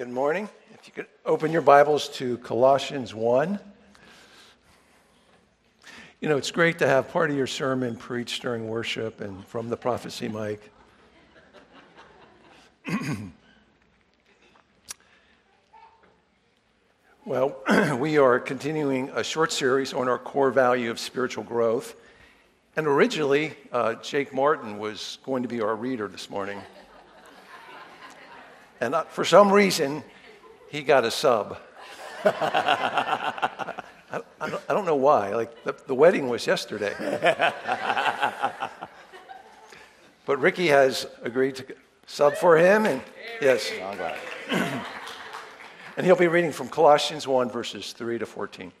Good morning. If you could open your Bibles to Colossians 1. You know, it's great to have part of your sermon preached during worship and from the prophecy mic. well, we are continuing a short series on our core value of spiritual growth. And originally, uh, Jake Martin was going to be our reader this morning. And uh, for some reason, he got a sub. I, I, don't, I, don't, know why. Like, the, the wedding was yesterday. but Ricky has agreed to sub for him, and yes. and he'll be reading from Colossians 1, verses 3 to 14.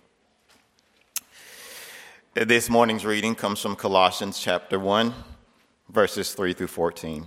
This morning's reading comes from Colossians chapter 1, verses 3 through 14.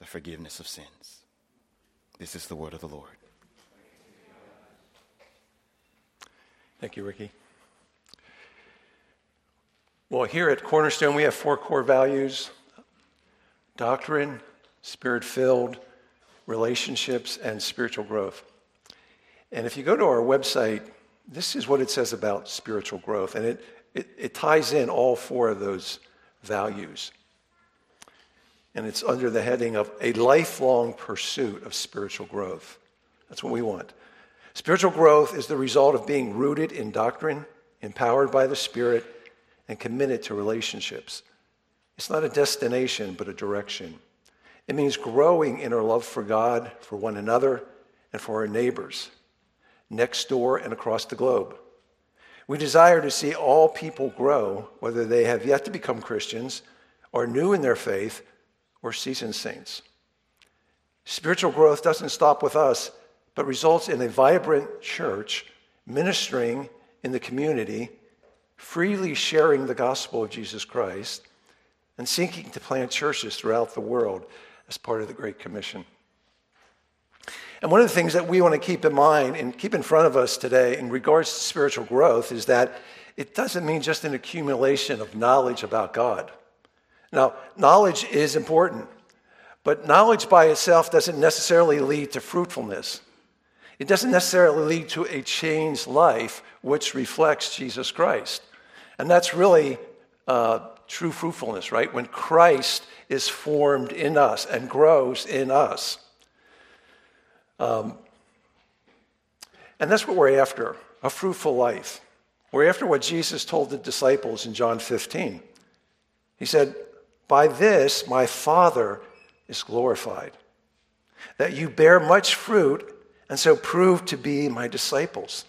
the forgiveness of sins. This is the word of the Lord. Thank you, Ricky. Well, here at Cornerstone, we have four core values doctrine, spirit filled, relationships, and spiritual growth. And if you go to our website, this is what it says about spiritual growth, and it, it, it ties in all four of those values and it's under the heading of a lifelong pursuit of spiritual growth. That's what we want. Spiritual growth is the result of being rooted in doctrine, empowered by the Spirit, and committed to relationships. It's not a destination, but a direction. It means growing in our love for God, for one another, and for our neighbors, next door and across the globe. We desire to see all people grow, whether they have yet to become Christians or new in their faith or seasoned saints. Spiritual growth doesn't stop with us, but results in a vibrant church ministering in the community, freely sharing the gospel of Jesus Christ, and seeking to plant churches throughout the world as part of the Great Commission. And one of the things that we want to keep in mind and keep in front of us today in regards to spiritual growth is that it doesn't mean just an accumulation of knowledge about God. Now, knowledge is important, but knowledge by itself doesn't necessarily lead to fruitfulness. It doesn't necessarily lead to a changed life which reflects Jesus Christ. And that's really uh, true fruitfulness, right? When Christ is formed in us and grows in us. Um, and that's what we're after a fruitful life. We're after what Jesus told the disciples in John 15. He said, by this my Father is glorified, that you bear much fruit and so prove to be my disciples.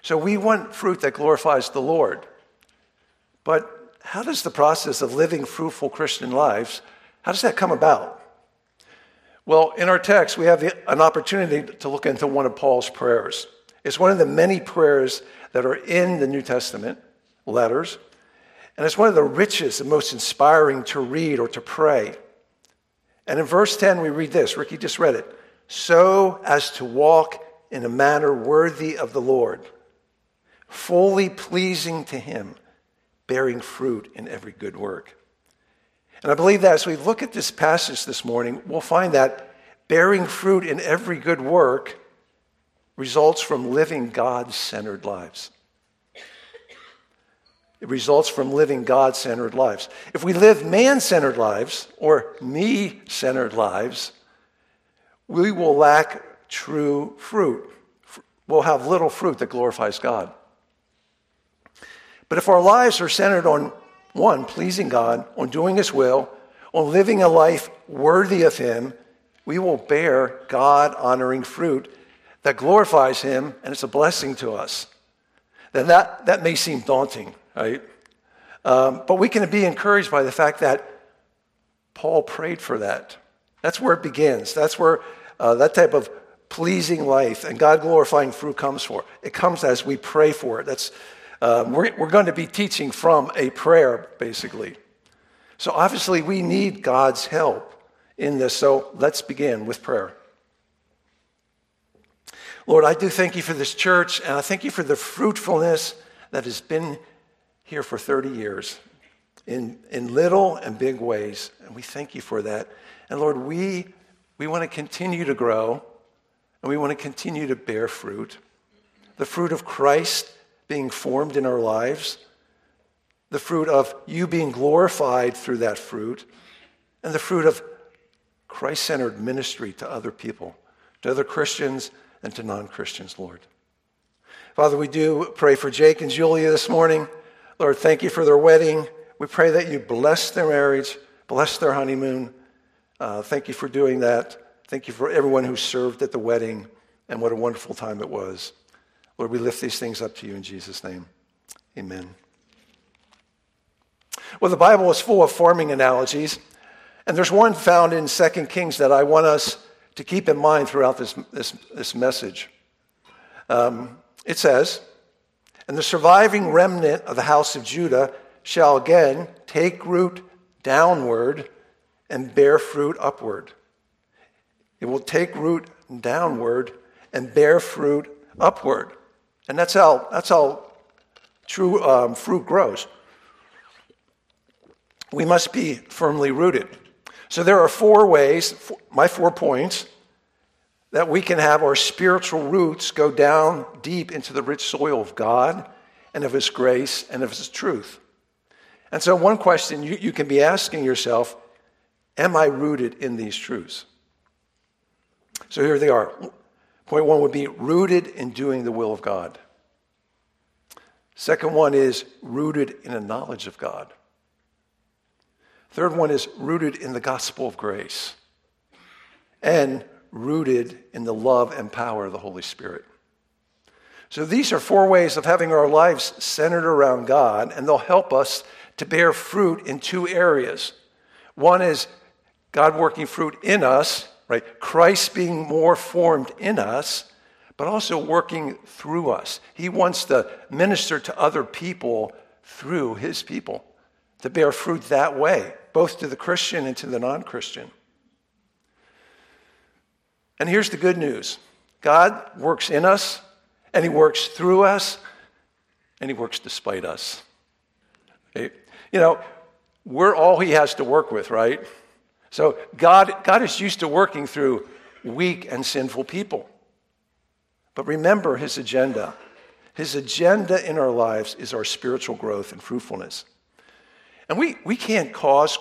So we want fruit that glorifies the Lord. But how does the process of living fruitful Christian lives, how does that come about? Well, in our text, we have the, an opportunity to look into one of Paul's prayers. It's one of the many prayers that are in the New Testament letters. And it's one of the richest and most inspiring to read or to pray. And in verse 10, we read this Ricky just read it so as to walk in a manner worthy of the Lord, fully pleasing to Him, bearing fruit in every good work. And I believe that as we look at this passage this morning, we'll find that bearing fruit in every good work results from living God centered lives. It results from living God centered lives. If we live man centered lives or me centered lives, we will lack true fruit. We'll have little fruit that glorifies God. But if our lives are centered on one, pleasing God, on doing His will, on living a life worthy of Him, we will bear God honoring fruit that glorifies Him and it's a blessing to us. Then that, that may seem daunting, right? Um, but we can be encouraged by the fact that Paul prayed for that. That's where it begins. That's where uh, that type of pleasing life and God glorifying fruit comes for. It comes as we pray for it. That's, uh, we're, we're going to be teaching from a prayer, basically. So obviously, we need God's help in this. So let's begin with prayer. Lord, I do thank you for this church, and I thank you for the fruitfulness that has been here for 30 years in, in little and big ways. And we thank you for that. And Lord, we, we want to continue to grow, and we want to continue to bear fruit the fruit of Christ being formed in our lives, the fruit of you being glorified through that fruit, and the fruit of Christ centered ministry to other people, to other Christians and to non Christians, Lord. Father, we do pray for Jake and Julia this morning. Lord, thank you for their wedding. We pray that you bless their marriage, bless their honeymoon. Uh, thank you for doing that. Thank you for everyone who served at the wedding, and what a wonderful time it was. Lord, we lift these things up to you in Jesus' name. Amen. Well, the Bible is full of farming analogies, and there's one found in 2 Kings that I want us to keep in mind throughout this, this, this message. Um, it says, And the surviving remnant of the house of Judah shall again take root downward and bear fruit upward. It will take root downward and bear fruit upward. And that's how, that's how true um, fruit grows. We must be firmly rooted. So there are four ways, my four points, that we can have our spiritual roots go down deep into the rich soil of God and of His grace and of His truth. And so, one question you, you can be asking yourself Am I rooted in these truths? So, here they are. Point one would be rooted in doing the will of God. Second one is rooted in a knowledge of God. Third one is rooted in the gospel of grace and rooted in the love and power of the Holy Spirit. So these are four ways of having our lives centered around God, and they'll help us to bear fruit in two areas. One is God working fruit in us, right? Christ being more formed in us, but also working through us. He wants to minister to other people through his people, to bear fruit that way both to the Christian and to the non Christian. And here's the good news God works in us, and He works through us, and He works despite us. You know, we're all He has to work with, right? So God, God is used to working through weak and sinful people. But remember His agenda. His agenda in our lives is our spiritual growth and fruitfulness. And we, we can't cause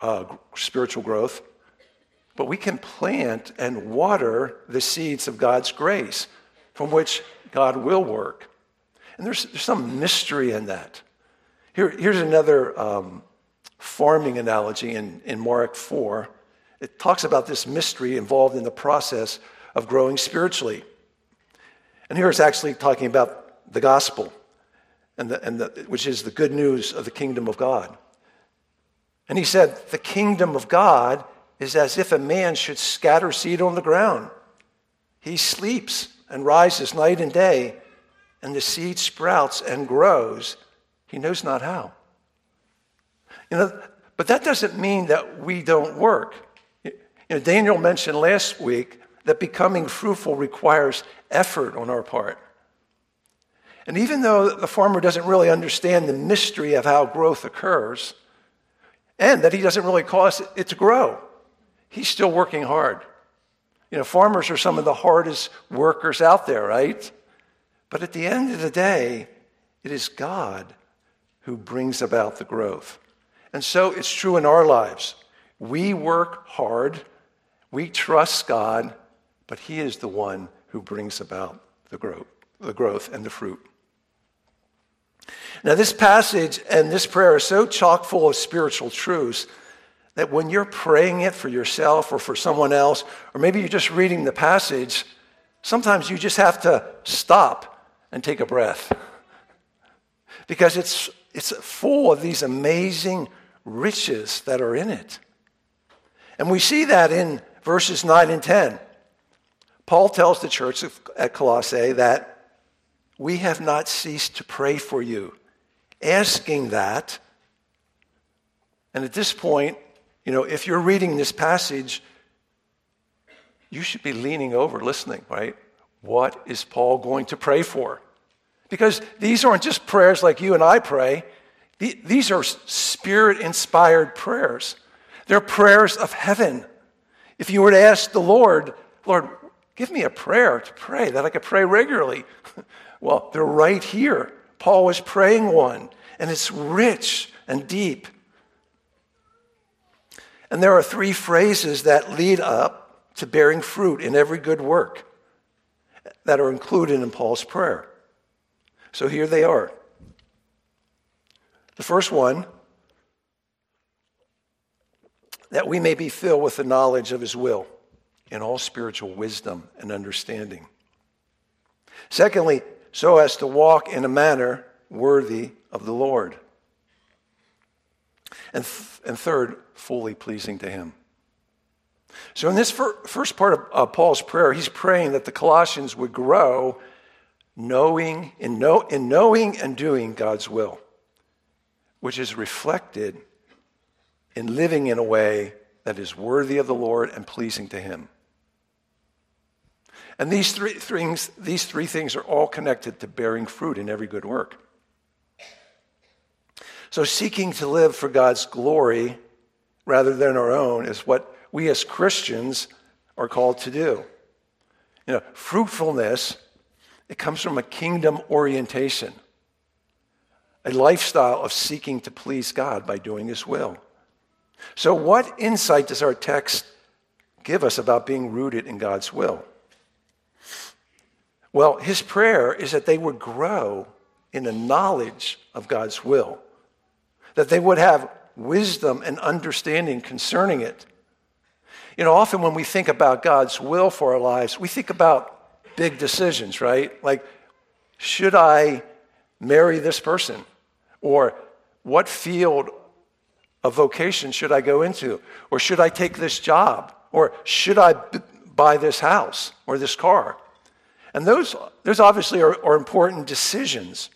uh, spiritual growth, but we can plant and water the seeds of God's grace from which God will work. And there's, there's some mystery in that. Here, here's another um, farming analogy in, in Mark 4. It talks about this mystery involved in the process of growing spiritually. And here it's actually talking about the gospel, and the, and the, which is the good news of the kingdom of God. And he said, The kingdom of God is as if a man should scatter seed on the ground. He sleeps and rises night and day, and the seed sprouts and grows. He knows not how. You know, but that doesn't mean that we don't work. You know, Daniel mentioned last week that becoming fruitful requires effort on our part. And even though the farmer doesn't really understand the mystery of how growth occurs, and that he doesn't really cause it to grow, he's still working hard. You know, farmers are some of the hardest workers out there, right? But at the end of the day, it is God who brings about the growth. And so it's true in our lives. We work hard, we trust God, but He is the one who brings about the growth, the growth and the fruit. Now, this passage and this prayer are so chock full of spiritual truths that when you're praying it for yourself or for someone else, or maybe you're just reading the passage, sometimes you just have to stop and take a breath. Because it's, it's full of these amazing riches that are in it. And we see that in verses 9 and 10. Paul tells the church at Colossae that we have not ceased to pray for you, asking that. And at this point, you know, if you're reading this passage, you should be leaning over, listening, right? What is Paul going to pray for? Because these aren't just prayers like you and I pray, these are spirit inspired prayers. They're prayers of heaven. If you were to ask the Lord, Lord, give me a prayer to pray that I could pray regularly. well, they're right here. Paul was praying one, and it's rich and deep. And there are three phrases that lead up to bearing fruit in every good work that are included in Paul's prayer. So here they are. The first one, that we may be filled with the knowledge of his will in all spiritual wisdom and understanding. Secondly, so as to walk in a manner worthy of the Lord. And, th- and third, fully pleasing to him. So, in this fir- first part of uh, Paul's prayer, he's praying that the Colossians would grow knowing, in, know, in knowing and doing God's will, which is reflected in living in a way that is worthy of the Lord and pleasing to Him. And these three things, these three things are all connected to bearing fruit in every good work. So, seeking to live for God's glory rather than our own is what we as Christians are called to do. You know, fruitfulness, it comes from a kingdom orientation, a lifestyle of seeking to please God by doing His will. So, what insight does our text give us about being rooted in God's will? Well, his prayer is that they would grow in the knowledge of God's will, that they would have wisdom and understanding concerning it. You know, often when we think about God's will for our lives, we think about big decisions, right? Like, should I marry this person? Or what field of vocation should I go into? Or should I take this job? Or should I b- buy this house or this car? And those, those obviously are, are important decisions.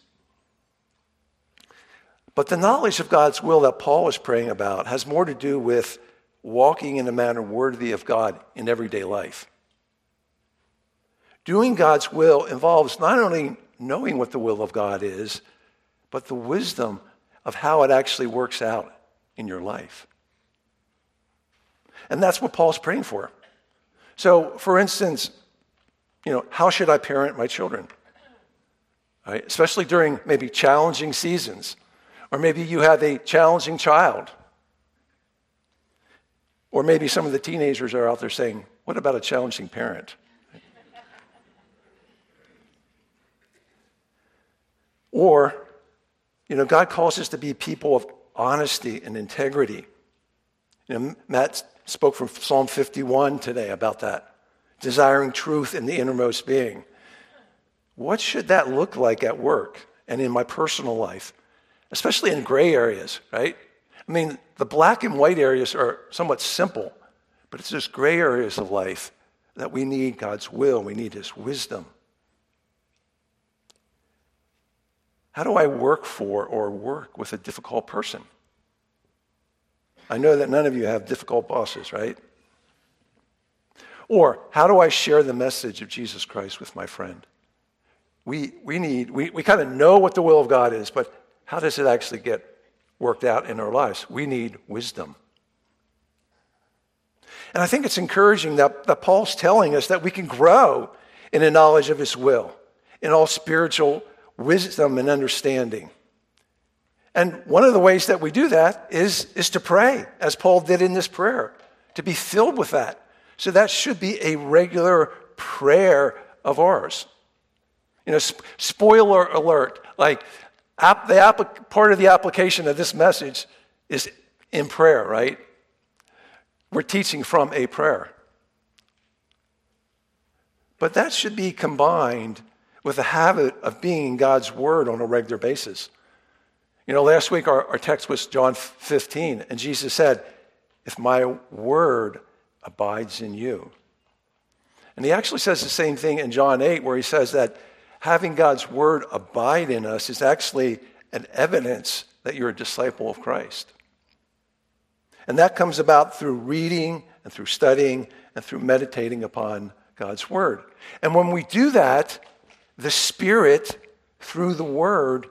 But the knowledge of God's will that Paul is praying about has more to do with walking in a manner worthy of God in everyday life. Doing God's will involves not only knowing what the will of God is, but the wisdom of how it actually works out in your life. And that's what Paul's praying for. So, for instance, you know, how should I parent my children? Right? Especially during maybe challenging seasons, or maybe you have a challenging child. Or maybe some of the teenagers are out there saying, What about a challenging parent? Or, you know, God calls us to be people of honesty and integrity. You know, Matt spoke from Psalm 51 today about that, desiring truth in the innermost being. What should that look like at work and in my personal life, especially in gray areas, right? I mean, the black and white areas are somewhat simple, but it's those gray areas of life that we need God's will, we need His wisdom. How do I work for or work with a difficult person? I know that none of you have difficult bosses, right? Or how do I share the message of Jesus Christ with my friend? We, we need, we, we kind of know what the will of God is, but how does it actually get worked out in our lives? We need wisdom. And I think it's encouraging that, that Paul's telling us that we can grow in a knowledge of his will, in all spiritual wisdom and understanding. And one of the ways that we do that is, is to pray, as Paul did in this prayer, to be filled with that. So that should be a regular prayer of ours. You know, sp- spoiler alert, like ap- the app- part of the application of this message is in prayer, right? We're teaching from a prayer. But that should be combined with a habit of being in God's Word on a regular basis. You know, last week our, our text was John 15, and Jesus said, If my Word abides in you. And he actually says the same thing in John 8, where he says that having God's Word abide in us is actually an evidence that you're a disciple of Christ. And that comes about through reading and through studying and through meditating upon God's Word. And when we do that, the Spirit, through the Word,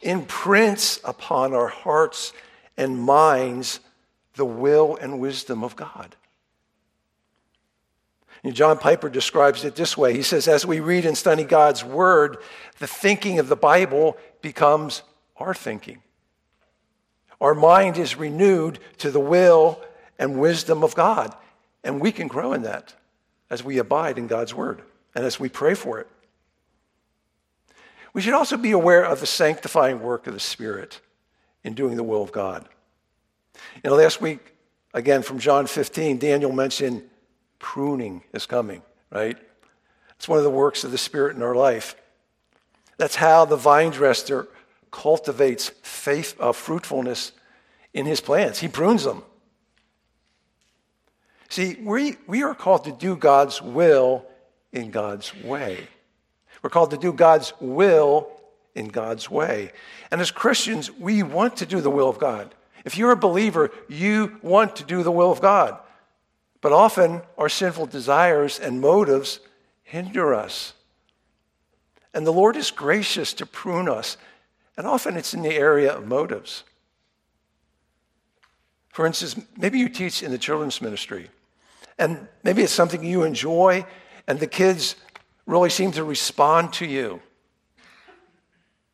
imprints upon our hearts and minds the will and wisdom of God. And John Piper describes it this way He says, As we read and study God's Word, the thinking of the Bible becomes our thinking. Our mind is renewed to the will and wisdom of God. And we can grow in that as we abide in God's word and as we pray for it. We should also be aware of the sanctifying work of the Spirit in doing the will of God. Know, last week, again from John 15, Daniel mentioned pruning is coming, right? It's one of the works of the Spirit in our life. That's how the vine dresser cultivates faith, uh, fruitfulness in his plants. He prunes them. See, we, we are called to do God's will in God's way. We're called to do God's will in God's way. And as Christians, we want to do the will of God. If you're a believer, you want to do the will of God. But often our sinful desires and motives hinder us. And the Lord is gracious to prune us and often it's in the area of motives. For instance, maybe you teach in the children's ministry, and maybe it's something you enjoy, and the kids really seem to respond to you.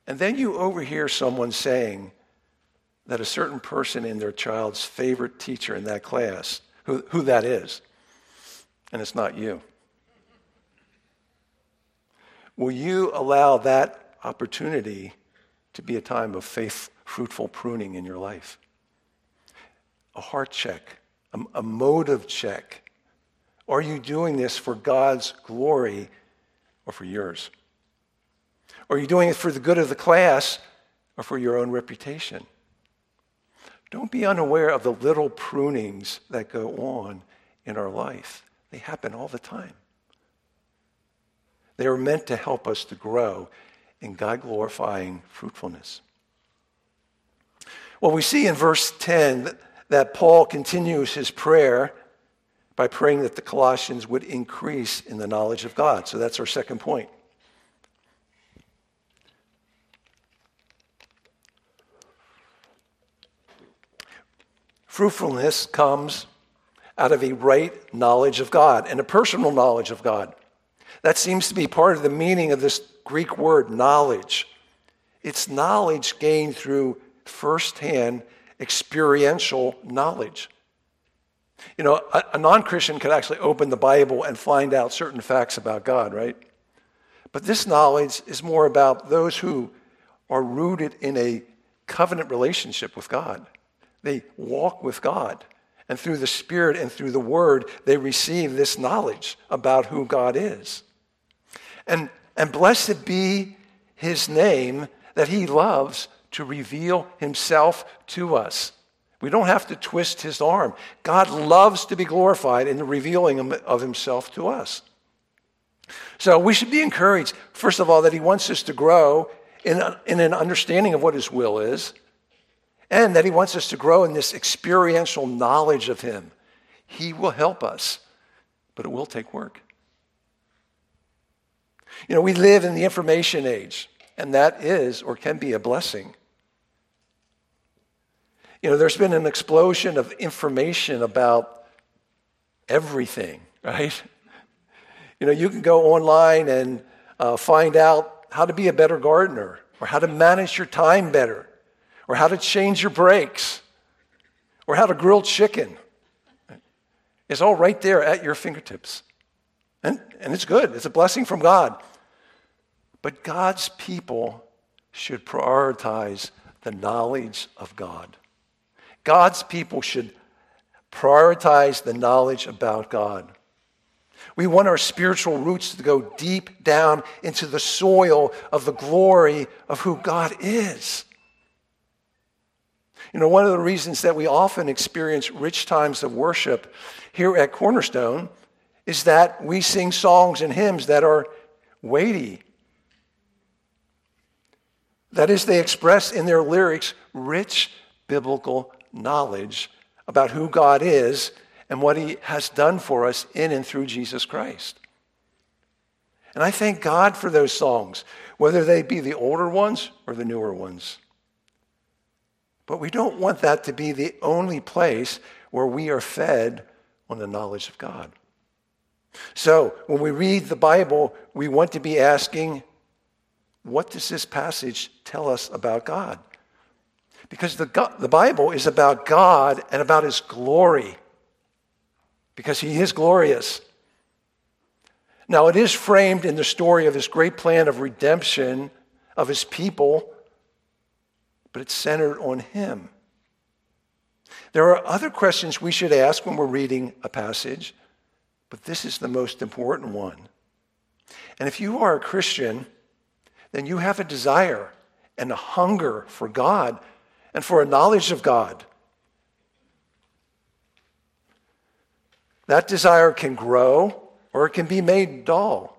And then you overhear someone saying that a certain person in their child's favorite teacher in that class, who, who that is, and it's not you. Will you allow that opportunity to be a time of faith, fruitful pruning in your life. A heart check, a, a motive check. Are you doing this for God's glory or for yours? Are you doing it for the good of the class or for your own reputation? Don't be unaware of the little prunings that go on in our life. They happen all the time. They are meant to help us to grow in God glorifying fruitfulness. Well, we see in verse 10 that Paul continues his prayer by praying that the Colossians would increase in the knowledge of God. So that's our second point. Fruitfulness comes out of a right knowledge of God and a personal knowledge of God. That seems to be part of the meaning of this Greek word, knowledge. It's knowledge gained through firsthand experiential knowledge. You know, a, a non Christian could actually open the Bible and find out certain facts about God, right? But this knowledge is more about those who are rooted in a covenant relationship with God. They walk with God. And through the Spirit and through the Word, they receive this knowledge about who God is. And, and blessed be his name that he loves to reveal himself to us. We don't have to twist his arm. God loves to be glorified in the revealing of himself to us. So we should be encouraged, first of all, that he wants us to grow in, in an understanding of what his will is, and that he wants us to grow in this experiential knowledge of him. He will help us but it will take work. You know, we live in the information age, and that is or can be a blessing. You know, there's been an explosion of information about everything, right? You know, you can go online and uh, find out how to be a better gardener, or how to manage your time better, or how to change your brakes, or how to grill chicken. It's all right there at your fingertips. And, and it's good, it's a blessing from God. But God's people should prioritize the knowledge of God. God's people should prioritize the knowledge about God. We want our spiritual roots to go deep down into the soil of the glory of who God is. You know, one of the reasons that we often experience rich times of worship here at Cornerstone is that we sing songs and hymns that are weighty. That is, they express in their lyrics rich biblical knowledge about who God is and what He has done for us in and through Jesus Christ. And I thank God for those songs, whether they be the older ones or the newer ones. But we don't want that to be the only place where we are fed on the knowledge of God. So when we read the Bible, we want to be asking, what does this passage tell us about God? Because the, the Bible is about God and about His glory, because He is glorious. Now, it is framed in the story of His great plan of redemption of His people, but it's centered on Him. There are other questions we should ask when we're reading a passage, but this is the most important one. And if you are a Christian, then you have a desire and a hunger for God and for a knowledge of God. That desire can grow or it can be made dull,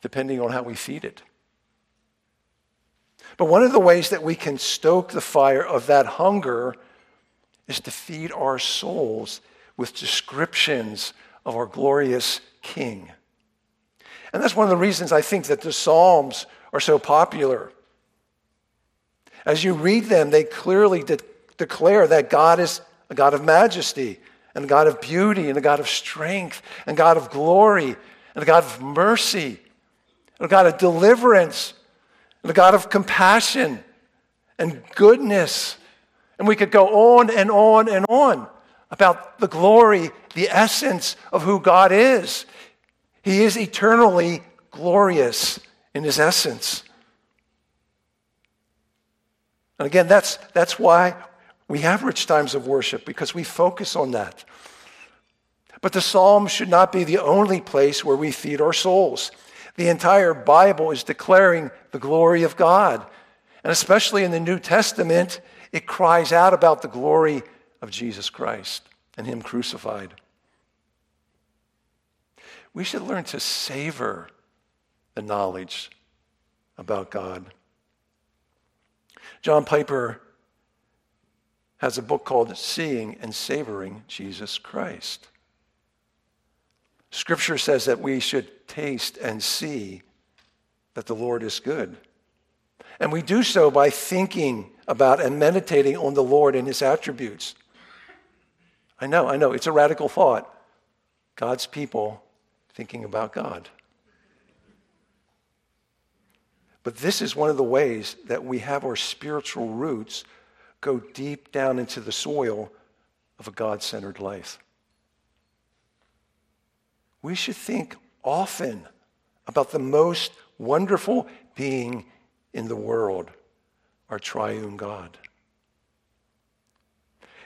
depending on how we feed it. But one of the ways that we can stoke the fire of that hunger is to feed our souls with descriptions of our glorious King. And that's one of the reasons I think that the Psalms are so popular. As you read them, they clearly de- declare that God is a God of majesty, and a God of beauty, and a God of strength, and a God of glory, and a God of mercy, and a God of deliverance, a God of compassion and goodness. And we could go on and on and on about the glory, the essence of who God is. He is eternally glorious in his essence. And again, that's, that's why we have rich times of worship, because we focus on that. But the Psalms should not be the only place where we feed our souls. The entire Bible is declaring the glory of God. And especially in the New Testament, it cries out about the glory of Jesus Christ and Him crucified. We should learn to savor the knowledge about God. John Piper has a book called Seeing and Savoring Jesus Christ. Scripture says that we should taste and see that the Lord is good. And we do so by thinking about and meditating on the Lord and his attributes. I know, I know, it's a radical thought. God's people thinking about God. But this is one of the ways that we have our spiritual roots go deep down into the soil of a God centered life. We should think often about the most wonderful being in the world, our triune God.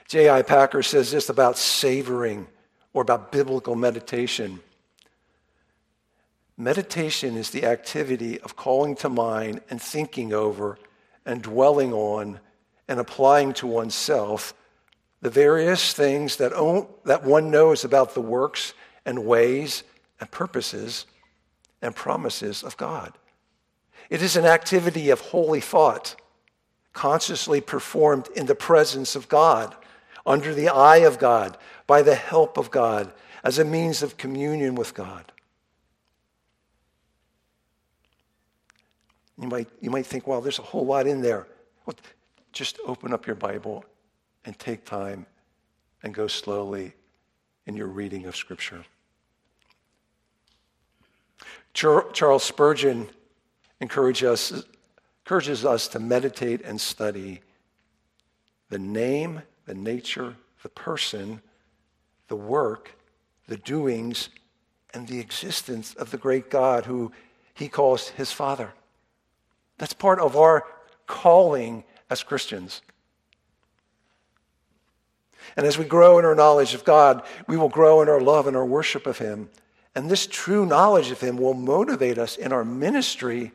J.I. Packer says this about savoring or about biblical meditation. Meditation is the activity of calling to mind and thinking over and dwelling on and applying to oneself the various things that, that one knows about the works and ways and purposes and promises of God. It is an activity of holy thought, consciously performed in the presence of God, under the eye of God, by the help of God, as a means of communion with God. You might, you might think, well, there's a whole lot in there. Well, just open up your Bible and take time and go slowly in your reading of Scripture. Charles Spurgeon encourages us, encourages us to meditate and study the name, the nature, the person, the work, the doings, and the existence of the great God who he calls his Father. That's part of our calling as Christians. And as we grow in our knowledge of God, we will grow in our love and our worship of Him. And this true knowledge of Him will motivate us in our ministry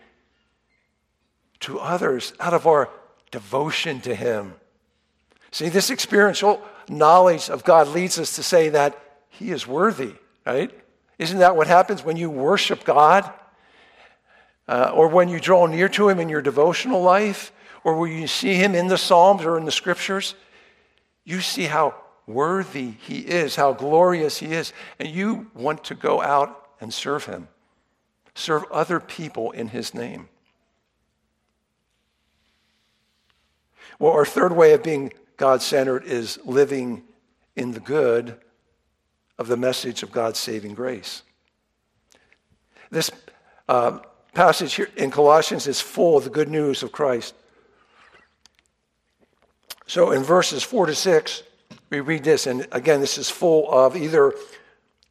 to others out of our devotion to Him. See, this experiential knowledge of God leads us to say that He is worthy, right? Isn't that what happens when you worship God? Uh, or when you draw near to Him in your devotional life? Or when you see Him in the Psalms or in the Scriptures? You see how worthy He is, how glorious He is, and you want to go out and serve Him, serve other people in His name. Well, our third way of being God centered is living in the good of the message of God's saving grace. This uh, passage here in Colossians is full of the good news of Christ. So in verses 4 to 6, we read this, and again, this is full of either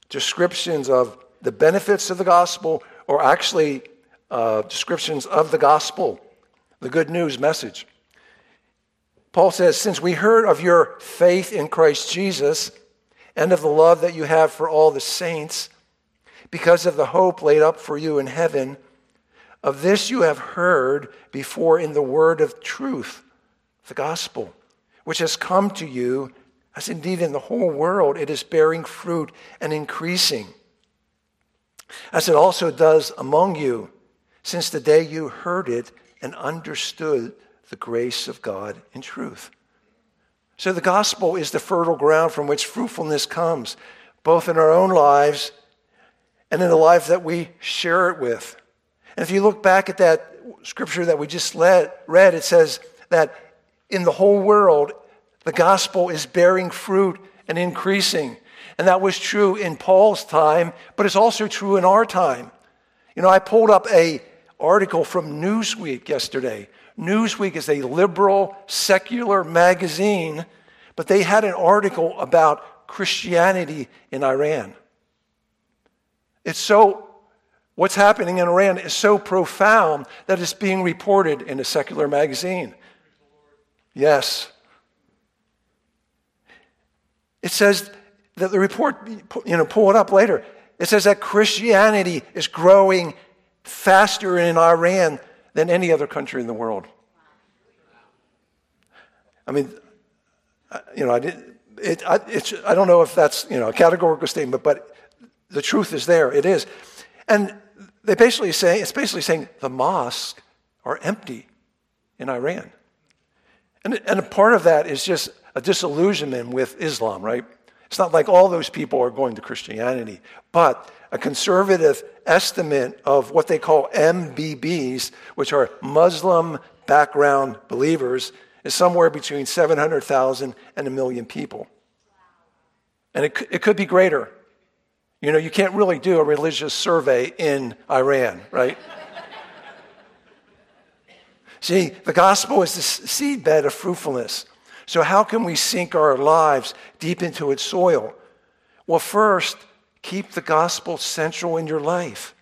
descriptions of the benefits of the gospel or actually uh, descriptions of the gospel, the good news message. Paul says, Since we heard of your faith in Christ Jesus and of the love that you have for all the saints, because of the hope laid up for you in heaven, of this you have heard before in the word of truth, the gospel, which has come to you, as indeed in the whole world it is bearing fruit and increasing, as it also does among you, since the day you heard it and understood the grace of God in truth. So the gospel is the fertile ground from which fruitfulness comes, both in our own lives and in the lives that we share it with. And if you look back at that scripture that we just read, it says that in the whole world, the gospel is bearing fruit and increasing. And that was true in Paul's time, but it's also true in our time. You know, I pulled up a article from Newsweek yesterday Newsweek is a liberal, secular magazine, but they had an article about Christianity in Iran. It's so, what's happening in Iran is so profound that it's being reported in a secular magazine. Yes. It says that the report, you know, pull it up later. It says that Christianity is growing faster in Iran than any other country in the world. I mean, you know, I, did, it, I, I don't know if that's you know a categorical statement, but the truth is there. It is, and they basically say it's basically saying the mosques are empty in Iran, and and a part of that is just a disillusionment with Islam, right? It's not like all those people are going to Christianity, but a conservative estimate of what they call MBBs, which are Muslim background believers, is somewhere between 700,000 and a million people. And it, it could be greater. You know, you can't really do a religious survey in Iran, right? See, the gospel is the seedbed of fruitfulness. So, how can we sink our lives deep into its soil? Well, first, keep the gospel central in your life.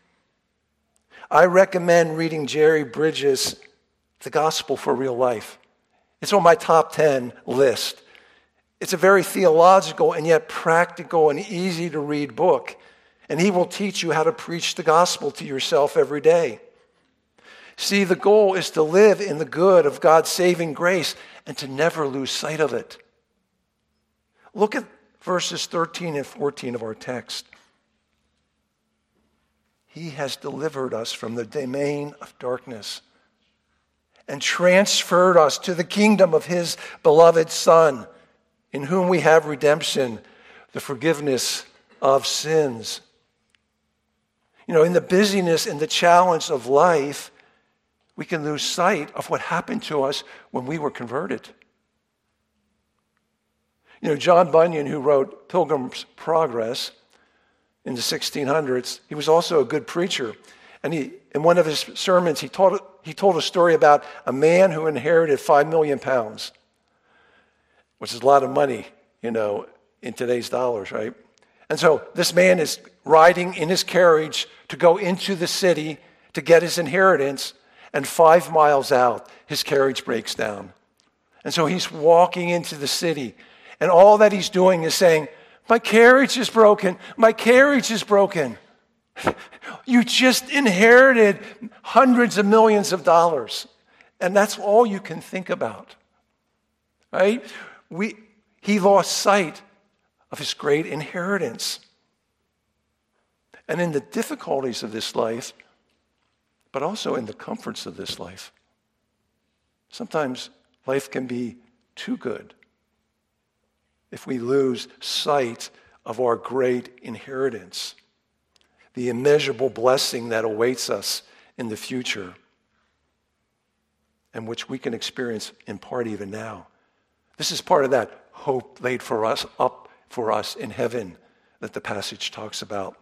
I recommend reading Jerry Bridges' The Gospel for Real Life. It's on my top 10 list. It's a very theological and yet practical and easy to read book. And he will teach you how to preach the gospel to yourself every day. See, the goal is to live in the good of God's saving grace and to never lose sight of it. Look at verses 13 and 14 of our text. He has delivered us from the domain of darkness and transferred us to the kingdom of his beloved Son, in whom we have redemption, the forgiveness of sins. You know, in the busyness and the challenge of life, we can lose sight of what happened to us when we were converted. You know, John Bunyan, who wrote Pilgrim's Progress in the 1600s, he was also a good preacher. And he, in one of his sermons, he, taught, he told a story about a man who inherited five million pounds, which is a lot of money, you know, in today's dollars, right? And so this man is riding in his carriage to go into the city to get his inheritance, and five miles out, his carriage breaks down. And so he's walking into the city, and all that he's doing is saying, My carriage is broken. My carriage is broken. You just inherited hundreds of millions of dollars, and that's all you can think about. Right? We, he lost sight of his great inheritance. And in the difficulties of this life, but also in the comforts of this life, sometimes life can be too good if we lose sight of our great inheritance, the immeasurable blessing that awaits us in the future, and which we can experience in part even now. This is part of that hope laid for us up for us in heaven that the passage talks about.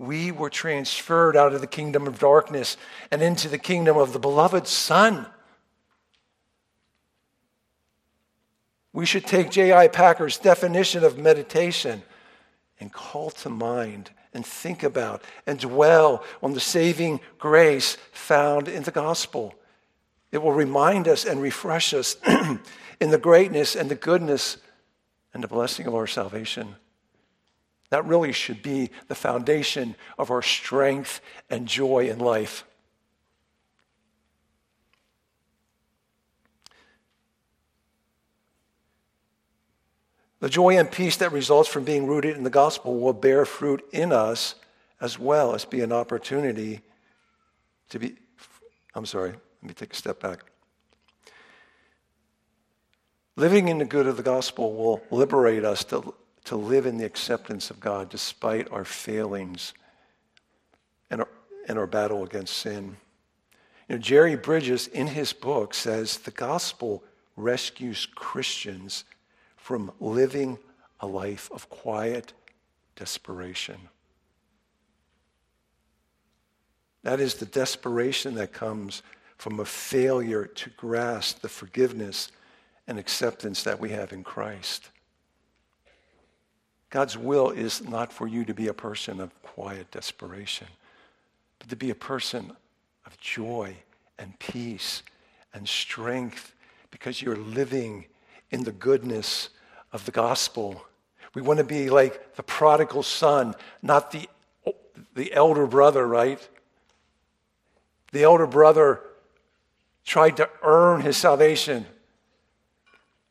We were transferred out of the kingdom of darkness and into the kingdom of the beloved Son. We should take J.I. Packer's definition of meditation and call to mind and think about and dwell on the saving grace found in the gospel. It will remind us and refresh us in the greatness and the goodness and the blessing of our salvation. That really should be the foundation of our strength and joy in life. The joy and peace that results from being rooted in the gospel will bear fruit in us as well as be an opportunity to be. I'm sorry, let me take a step back. Living in the good of the gospel will liberate us to, to live in the acceptance of God despite our failings and our, and our battle against sin. You know, Jerry Bridges, in his book, says the gospel rescues Christians from living a life of quiet desperation. That is the desperation that comes from a failure to grasp the forgiveness and acceptance that we have in Christ. God's will is not for you to be a person of quiet desperation, but to be a person of joy and peace and strength because you're living in the goodness of the gospel. We want to be like the prodigal son, not the, the elder brother, right? The elder brother tried to earn his salvation.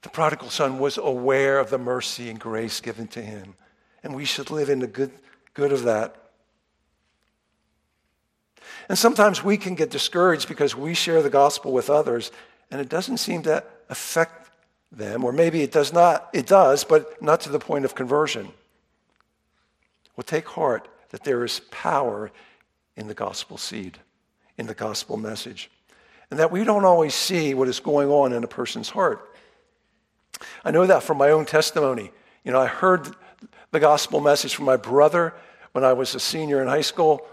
The prodigal son was aware of the mercy and grace given to him, and we should live in the good, good of that. And sometimes we can get discouraged because we share the gospel with others, and it doesn't seem to affect them, or maybe it does not, it does, but not to the point of conversion. Well, take heart that there is power in the gospel seed, in the gospel message, and that we don't always see what is going on in a person's heart. I know that from my own testimony. You know, I heard the gospel message from my brother when I was a senior in high school,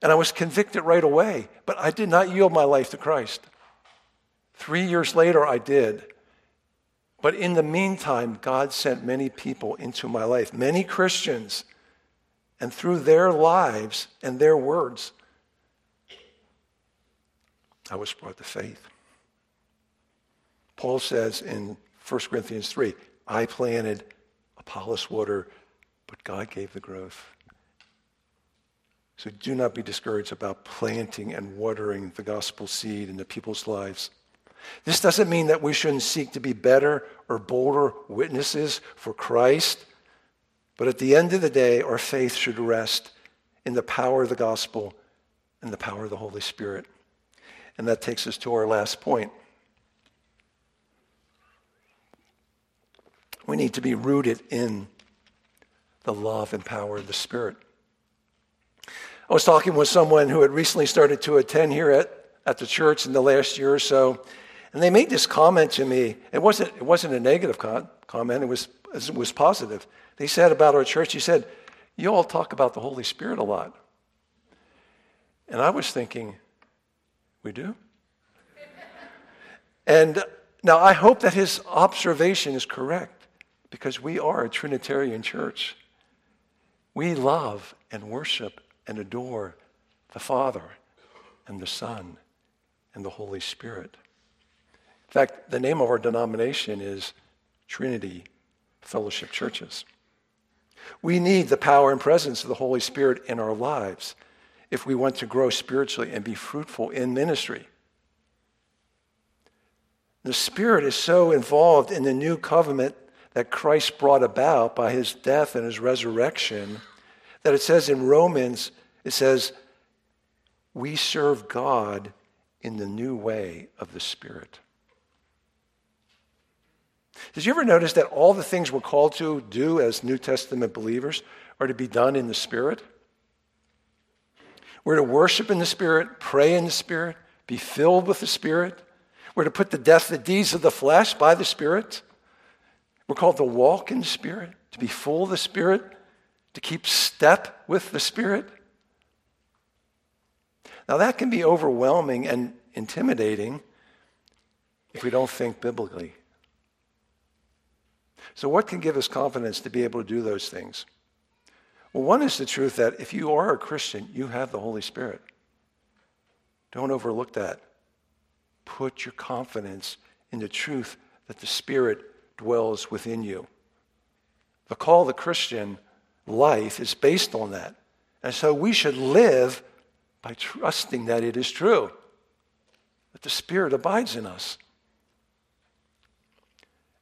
and I was convicted right away, but I did not yield my life to Christ. Three years later, I did. But in the meantime, God sent many people into my life, many Christians, and through their lives and their words, I was brought to faith. Paul says in 1 Corinthians 3 I planted, Apollos water, but God gave the growth. So do not be discouraged about planting and watering the gospel seed in the people's lives. This doesn't mean that we shouldn't seek to be better or bolder witnesses for Christ, but at the end of the day, our faith should rest in the power of the gospel and the power of the Holy Spirit. And that takes us to our last point. We need to be rooted in the love and power of the Spirit. I was talking with someone who had recently started to attend here at, at the church in the last year or so, and they made this comment to me. It wasn't, it wasn't a negative con- comment, it was, it was positive. They said about our church, he said, You all talk about the Holy Spirit a lot. And I was thinking, We do? and now I hope that his observation is correct because we are a Trinitarian church. We love and worship and adore the Father and the Son and the Holy Spirit. In fact, the name of our denomination is Trinity Fellowship Churches. We need the power and presence of the Holy Spirit in our lives if we want to grow spiritually and be fruitful in ministry. The Spirit is so involved in the new covenant that Christ brought about by his death and his resurrection that it says in Romans, it says, we serve God in the new way of the Spirit. Did you ever notice that all the things we're called to do as New Testament believers are to be done in the Spirit? We're to worship in the Spirit, pray in the Spirit, be filled with the Spirit. We're to put to death the deeds of the flesh by the Spirit. We're called to walk in Spirit, to be full of the Spirit, to keep step with the Spirit. Now, that can be overwhelming and intimidating if we don't think biblically. So, what can give us confidence to be able to do those things? Well, one is the truth that if you are a Christian, you have the Holy Spirit. Don't overlook that. Put your confidence in the truth that the Spirit dwells within you. The call of the Christian life is based on that. And so we should live by trusting that it is true, that the Spirit abides in us.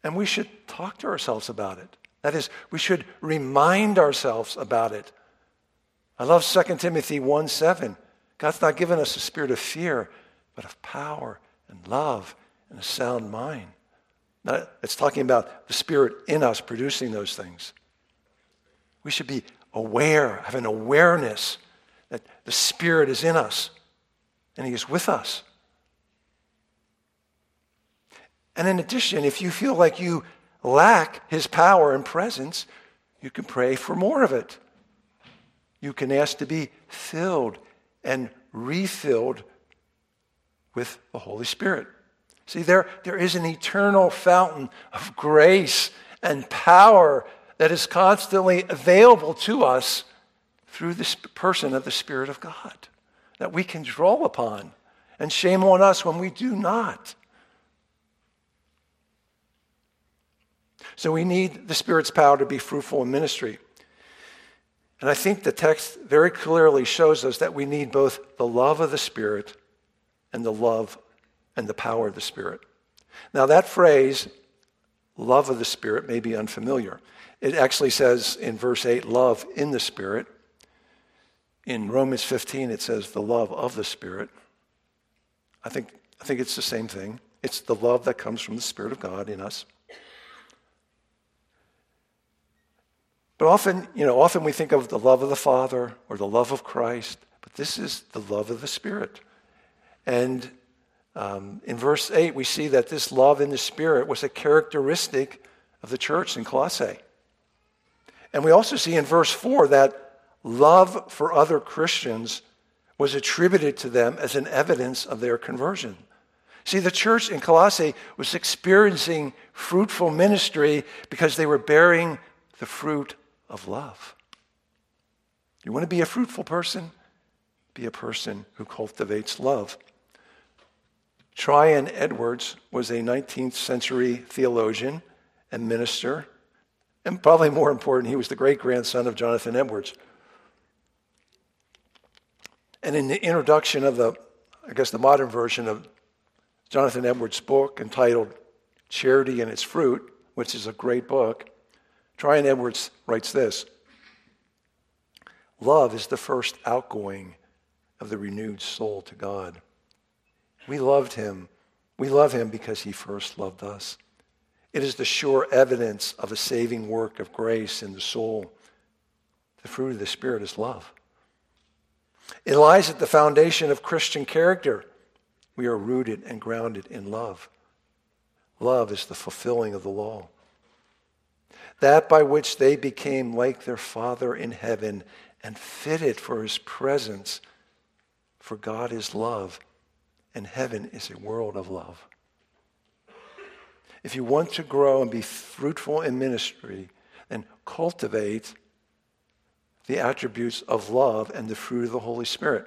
And we should talk to ourselves about it. That is, we should remind ourselves about it. I love 2 Timothy 1 7. God's not given us a spirit of fear, but of power and love and a sound mind. It's talking about the Spirit in us producing those things. We should be aware, have an awareness that the Spirit is in us and He is with us. And in addition, if you feel like you lack His power and presence, you can pray for more of it. You can ask to be filled and refilled with the Holy Spirit. See, there, there is an eternal fountain of grace and power that is constantly available to us through this person of the Spirit of God that we can draw upon. And shame on us when we do not. So we need the Spirit's power to be fruitful in ministry. And I think the text very clearly shows us that we need both the love of the Spirit and the love and the power of the Spirit. Now, that phrase, love of the Spirit, may be unfamiliar. It actually says in verse 8, love in the Spirit. In Romans 15, it says the love of the Spirit. I think, I think it's the same thing. It's the love that comes from the Spirit of God in us. But often, you know, often we think of the love of the Father or the love of Christ, but this is the love of the Spirit. And um, in verse 8, we see that this love in the Spirit was a characteristic of the church in Colossae. And we also see in verse 4 that love for other Christians was attributed to them as an evidence of their conversion. See, the church in Colossae was experiencing fruitful ministry because they were bearing the fruit of love. You want to be a fruitful person? Be a person who cultivates love. Tryon Edwards was a 19th century theologian and minister and probably more important, he was the great grandson of Jonathan Edwards. And in the introduction of the, I guess, the modern version of Jonathan Edwards' book entitled Charity and Its Fruit, which is a great book, Tryon Edwards writes this Love is the first outgoing of the renewed soul to God. We loved him. We love him because he first loved us. It is the sure evidence of a saving work of grace in the soul The fruit of the Spirit is love. It lies at the foundation of Christian character. We are rooted and grounded in love. Love is the fulfilling of the law. That by which they became like their Father in heaven and fitted for his presence. For God is love, and heaven is a world of love. If you want to grow and be fruitful in ministry, then cultivate the attributes of love and the fruit of the Holy Spirit.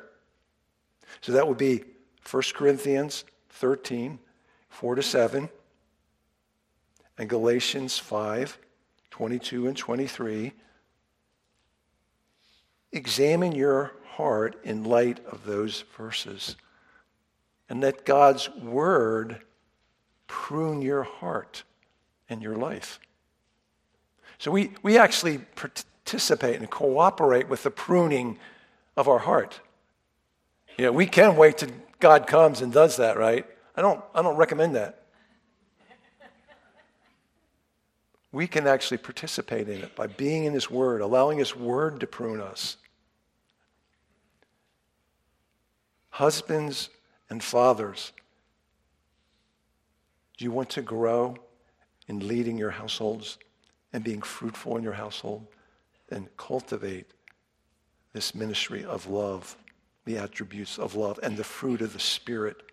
So that would be 1 Corinthians 13, 4 to 7, and Galatians 5, 22 and 23. Examine your heart in light of those verses, and let God's word prune your heart and your life. So we, we actually participate and cooperate with the pruning of our heart. Know, we can wait till God comes and does that, right? I don't, I don't recommend that. We can actually participate in it by being in His Word, allowing His Word to prune us. Husbands and fathers, do you want to grow in leading your households and being fruitful in your household? Then cultivate this ministry of love, the attributes of love, and the fruit of the Spirit.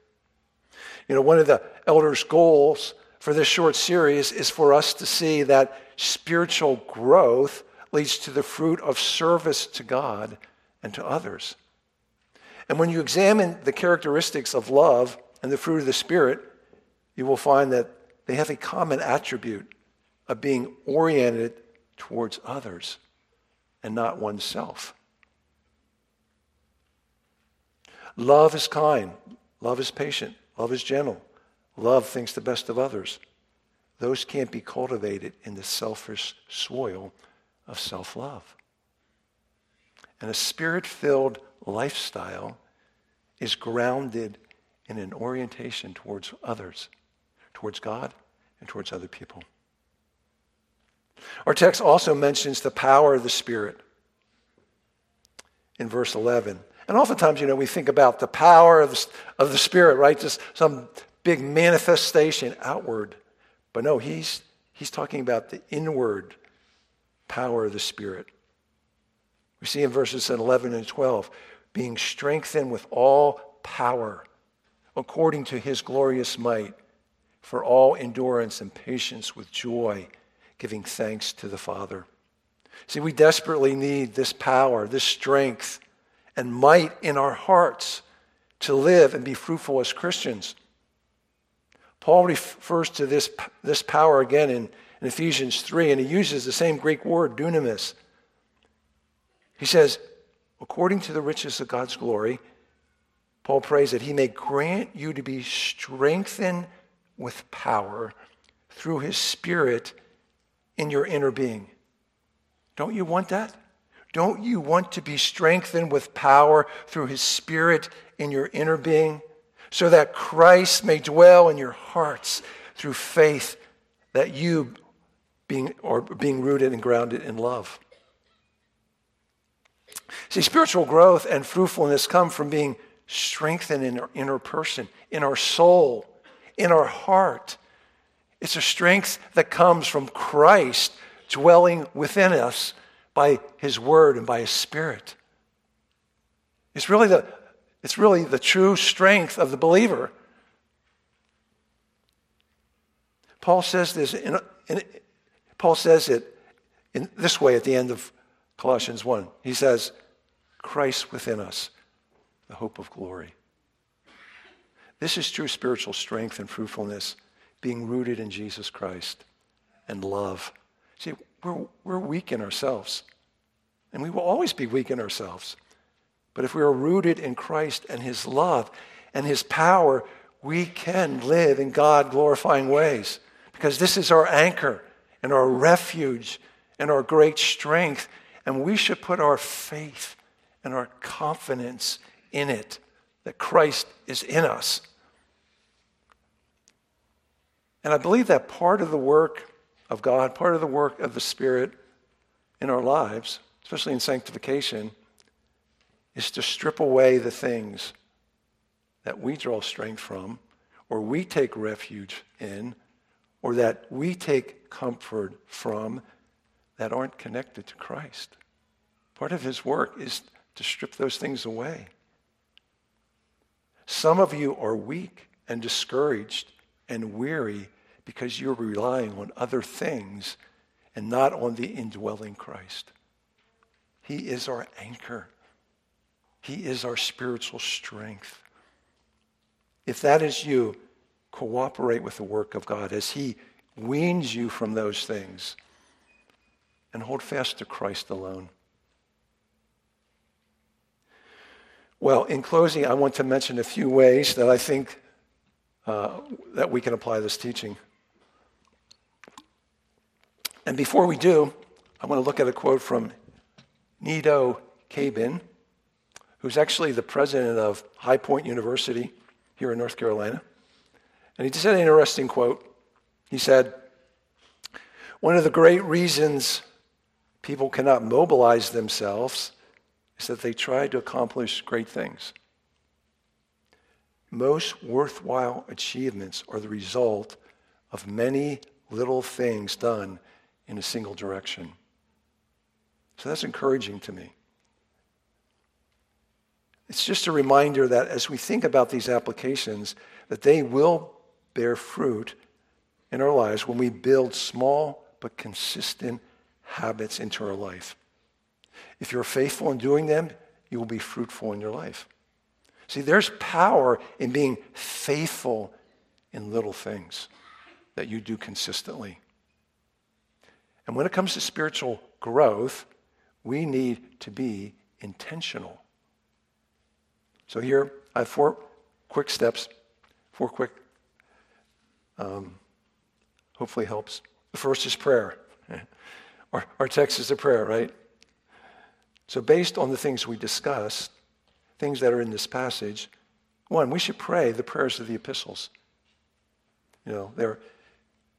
You know, one of the elders' goals for this short series is for us to see that spiritual growth leads to the fruit of service to God and to others. And when you examine the characteristics of love and the fruit of the Spirit, you will find that they have a common attribute of being oriented towards others and not oneself. Love is kind. Love is patient. Love is gentle. Love thinks the best of others. Those can't be cultivated in the selfish soil of self love. And a spirit filled lifestyle is grounded in an orientation towards others towards God and towards other people. Our text also mentions the power of the Spirit in verse 11. And oftentimes, you know, we think about the power of the, of the Spirit, right? Just some big manifestation outward. But no, he's, he's talking about the inward power of the Spirit. We see in verses 11 and 12 being strengthened with all power according to his glorious might for all endurance and patience with joy, giving thanks to the Father. See, we desperately need this power, this strength, and might in our hearts to live and be fruitful as Christians. Paul refers to this, this power again in, in Ephesians 3, and he uses the same Greek word, dunamis. He says, according to the riches of God's glory, Paul prays that he may grant you to be strengthened with power through his spirit in your inner being. Don't you want that? Don't you want to be strengthened with power through his spirit in your inner being so that Christ may dwell in your hearts through faith that you being or being rooted and grounded in love. See, spiritual growth and fruitfulness come from being strengthened in our inner person, in our soul, in our heart. It's a strength that comes from Christ dwelling within us by his word and by his spirit. It's really the, it's really the true strength of the believer. Paul says this in, in, Paul says it in this way at the end of Colossians 1. He says, Christ within us, the hope of glory. This is true spiritual strength and fruitfulness, being rooted in Jesus Christ and love. See, we're, we're weak in ourselves, and we will always be weak in ourselves. But if we are rooted in Christ and his love and his power, we can live in God glorifying ways because this is our anchor and our refuge and our great strength. And we should put our faith and our confidence in it that Christ is in us. And I believe that part of the work of God, part of the work of the Spirit in our lives, especially in sanctification, is to strip away the things that we draw strength from, or we take refuge in, or that we take comfort from that aren't connected to Christ. Part of his work is to strip those things away. Some of you are weak and discouraged and weary because you're relying on other things and not on the indwelling Christ. He is our anchor. He is our spiritual strength. If that is you, cooperate with the work of God as He weans you from those things and hold fast to Christ alone. Well, in closing, I want to mention a few ways that I think uh, that we can apply this teaching. And before we do, I want to look at a quote from Nido Qubein, who's actually the president of High Point University here in North Carolina. And he said an interesting quote. He said, One of the great reasons people cannot mobilize themselves is that they tried to accomplish great things. Most worthwhile achievements are the result of many little things done in a single direction. So that's encouraging to me. It's just a reminder that as we think about these applications, that they will bear fruit in our lives when we build small but consistent habits into our life. If you're faithful in doing them, you will be fruitful in your life. See, there's power in being faithful in little things that you do consistently. And when it comes to spiritual growth, we need to be intentional. So here, I have four quick steps, four quick, um, hopefully helps. The first is prayer. our, our text is a prayer, right? So, based on the things we discussed, things that are in this passage, one, we should pray the prayers of the epistles. You know, there,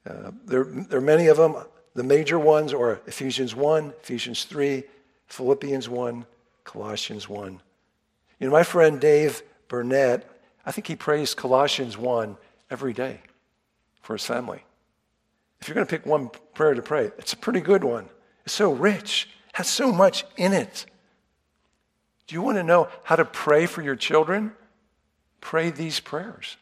uh, there, there are many of them. The major ones are Ephesians 1, Ephesians 3, Philippians 1, Colossians 1. You know, my friend Dave Burnett, I think he prays Colossians 1 every day for his family. If you're going to pick one prayer to pray, it's a pretty good one. It's so rich, has so much in it. Do you want to know how to pray for your children? Pray these prayers.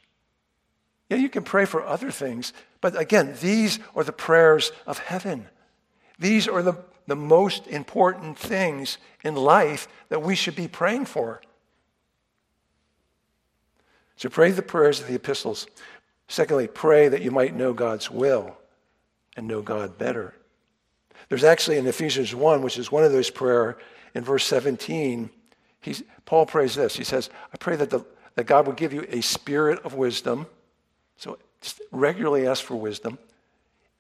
Yeah, you can pray for other things, but again, these are the prayers of heaven. These are the, the most important things in life that we should be praying for. So pray the prayers of the epistles. Secondly, pray that you might know God's will and know God better. There's actually in Ephesians 1, which is one of those prayer, in verse 17, he's, Paul prays this. He says, I pray that, the, that God will give you a spirit of wisdom. So regularly ask for wisdom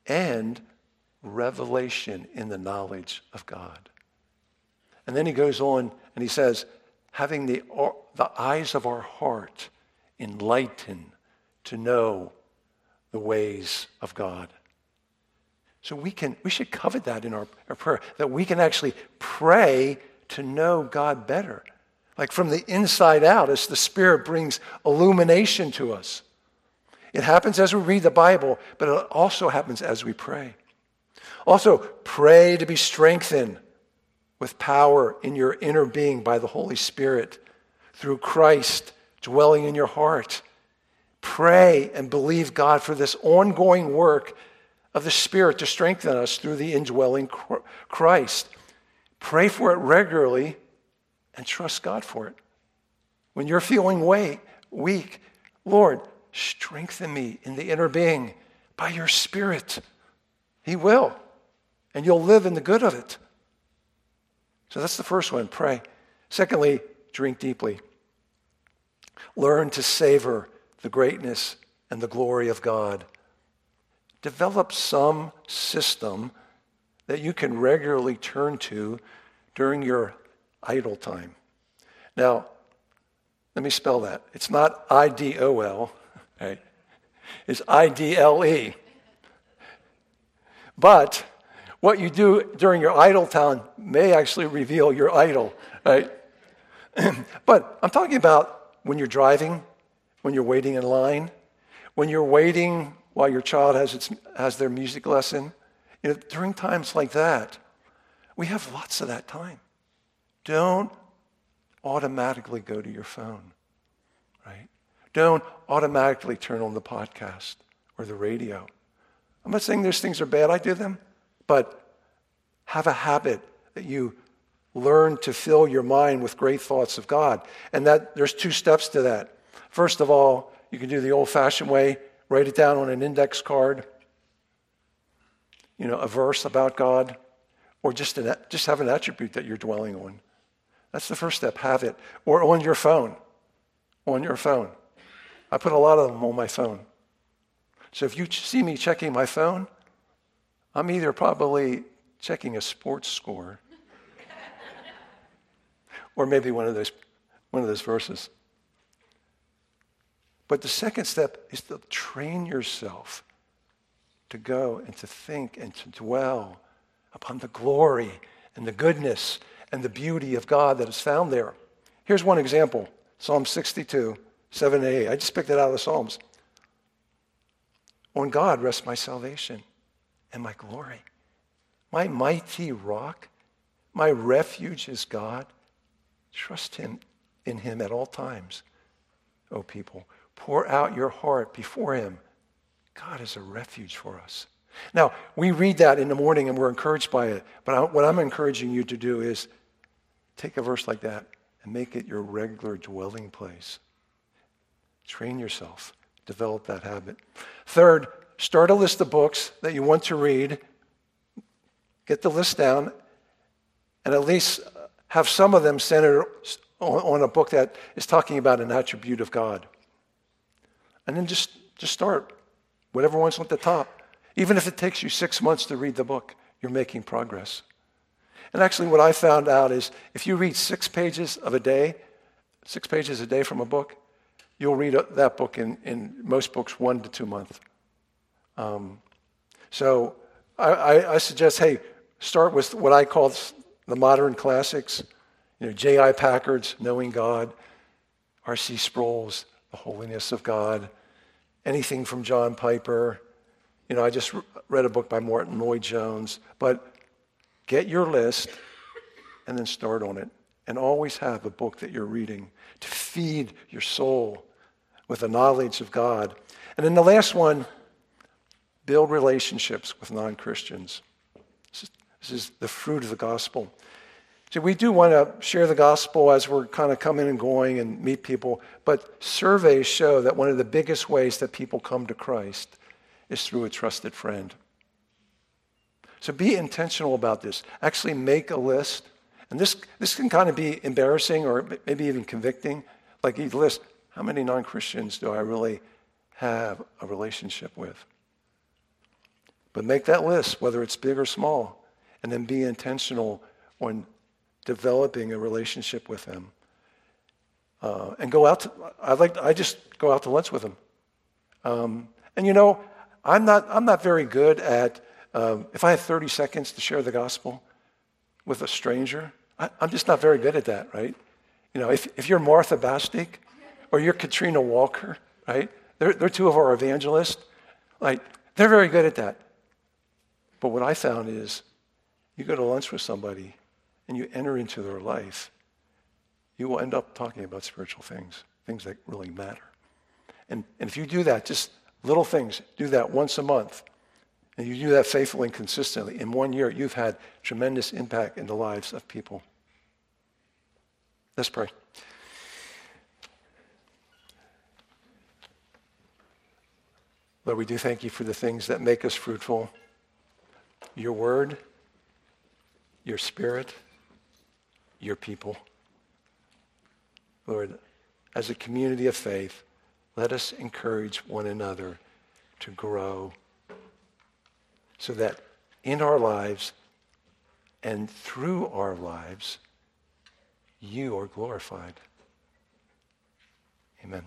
and revelation in the knowledge of God. And then he goes on and he says, having the, uh, the eyes of our heart enlightened to know the ways of God. So we can we should covet that in our, our prayer, that we can actually pray to know God better. Like from the inside out, as the Spirit brings illumination to us. It happens as we read the Bible, but it also happens as we pray. Also, pray to be strengthened with power in your inner being by the Holy Spirit through Christ dwelling in your heart. Pray and believe God for this ongoing work of the Spirit to strengthen us through the indwelling Christ. Pray for it regularly and trust God for it. When you're feeling weak, Lord, strengthen me in the inner being by your Spirit. He will, and you'll live in the good of it. So that's the first one pray. Secondly, drink deeply. Learn to savor the greatness and the glory of God. Develop some system that you can regularly turn to during your idle time. Now, let me spell that. It's not I D O L, right? It's I D L E. But What you do during your idle time may actually reveal your idol, right? but I'm talking about when you're driving, when you're waiting in line, when you're waiting while your child has, its, has their music lesson. You know, during times like that, we have lots of that time. Don't automatically go to your phone, right? Don't automatically turn on the podcast or the radio. I'm not saying those things are bad, I do them, but have a habit that you learn to fill your mind with great thoughts of God. And that there's two steps to that. First of all, you can do the old-fashioned way, write it down on an index card. You know, a verse about God or just an, just have an attribute that you're dwelling on. That's the first step. Have it. Or on your phone. On your phone. I put a lot of them on my phone. So if you see me checking my phone, I'm either probably checking a sports score or maybe one of those, one of those verses. But the second step is to train yourself to go and to think and to dwell upon the glory and the goodness and the beauty of God that is found there. Here's one example Psalm 62, 7 and 8. I just picked it out of the Psalms. On God rests my salvation and my glory. My mighty rock, my refuge is God. Trust him in him at all times, O people. Pour out your heart before him. God is a refuge for us. Now, we read that in the morning and we're encouraged by it. But I, what I'm encouraging you to do is take a verse like that and make it your regular dwelling place. Train yourself, develop that habit. Third, start a list of books that you want to read. Get the list down and at least have some of them centered on, a book that is talking about an attribute of God. And then just, just start. Whatever one's at the top. Even if it takes you six months to read the book, you're making progress. And actually, what I found out is if you read six pages of a day, six pages a day from a book, you'll read that book in, in most books one to two months. Um, so I, I, I, suggest, hey, start with what I call the modern classics. You know, J.I. Packer's Knowing God, R.C. Sproul's The Holiness of God, anything from John Piper, you know, I just read a book by Martyn Lloyd-Jones, but get your list and then start on it. And always have a book that you're reading to feed your soul with the knowledge of God. And then the last one, build relationships with non Christians. This is the fruit of the gospel. So we do want to share the gospel as we're kind of coming and going and meet people, but surveys show that one of the biggest ways that people come to Christ is through a trusted friend. So be intentional about this. Actually, make a list. And this, this can kind of be embarrassing or maybe even convicting. Like, you list how many non Christians do I really have a relationship with? But make that list, whether it's big or small, and then be intentional on developing a relationship with them. Uh, and go out to, I like, I just go out to lunch with them. Um, and you know, I'm not, I'm not very good at, um, if I have 30 seconds to share the gospel with a stranger, I, am just not very good at that, right? You know, if, if you're Martha Bastic or you're Katrina Walker, right? They're, they're two of our evangelists. Like, they're very good at that. But what I found is you go to lunch with somebody and you enter into their life, you will end up talking about spiritual things, things that really matter. And, and if you do that, just Little things, do that once a month. And you do that faithfully and consistently. In one year, you've had tremendous impact in the lives of people. Let's pray. Lord, we do thank you for the things that make us fruitful your word, your spirit, your people. Lord, as a community of faith, let us encourage one another to grow so that in our lives and through our lives, you are glorified. Amen.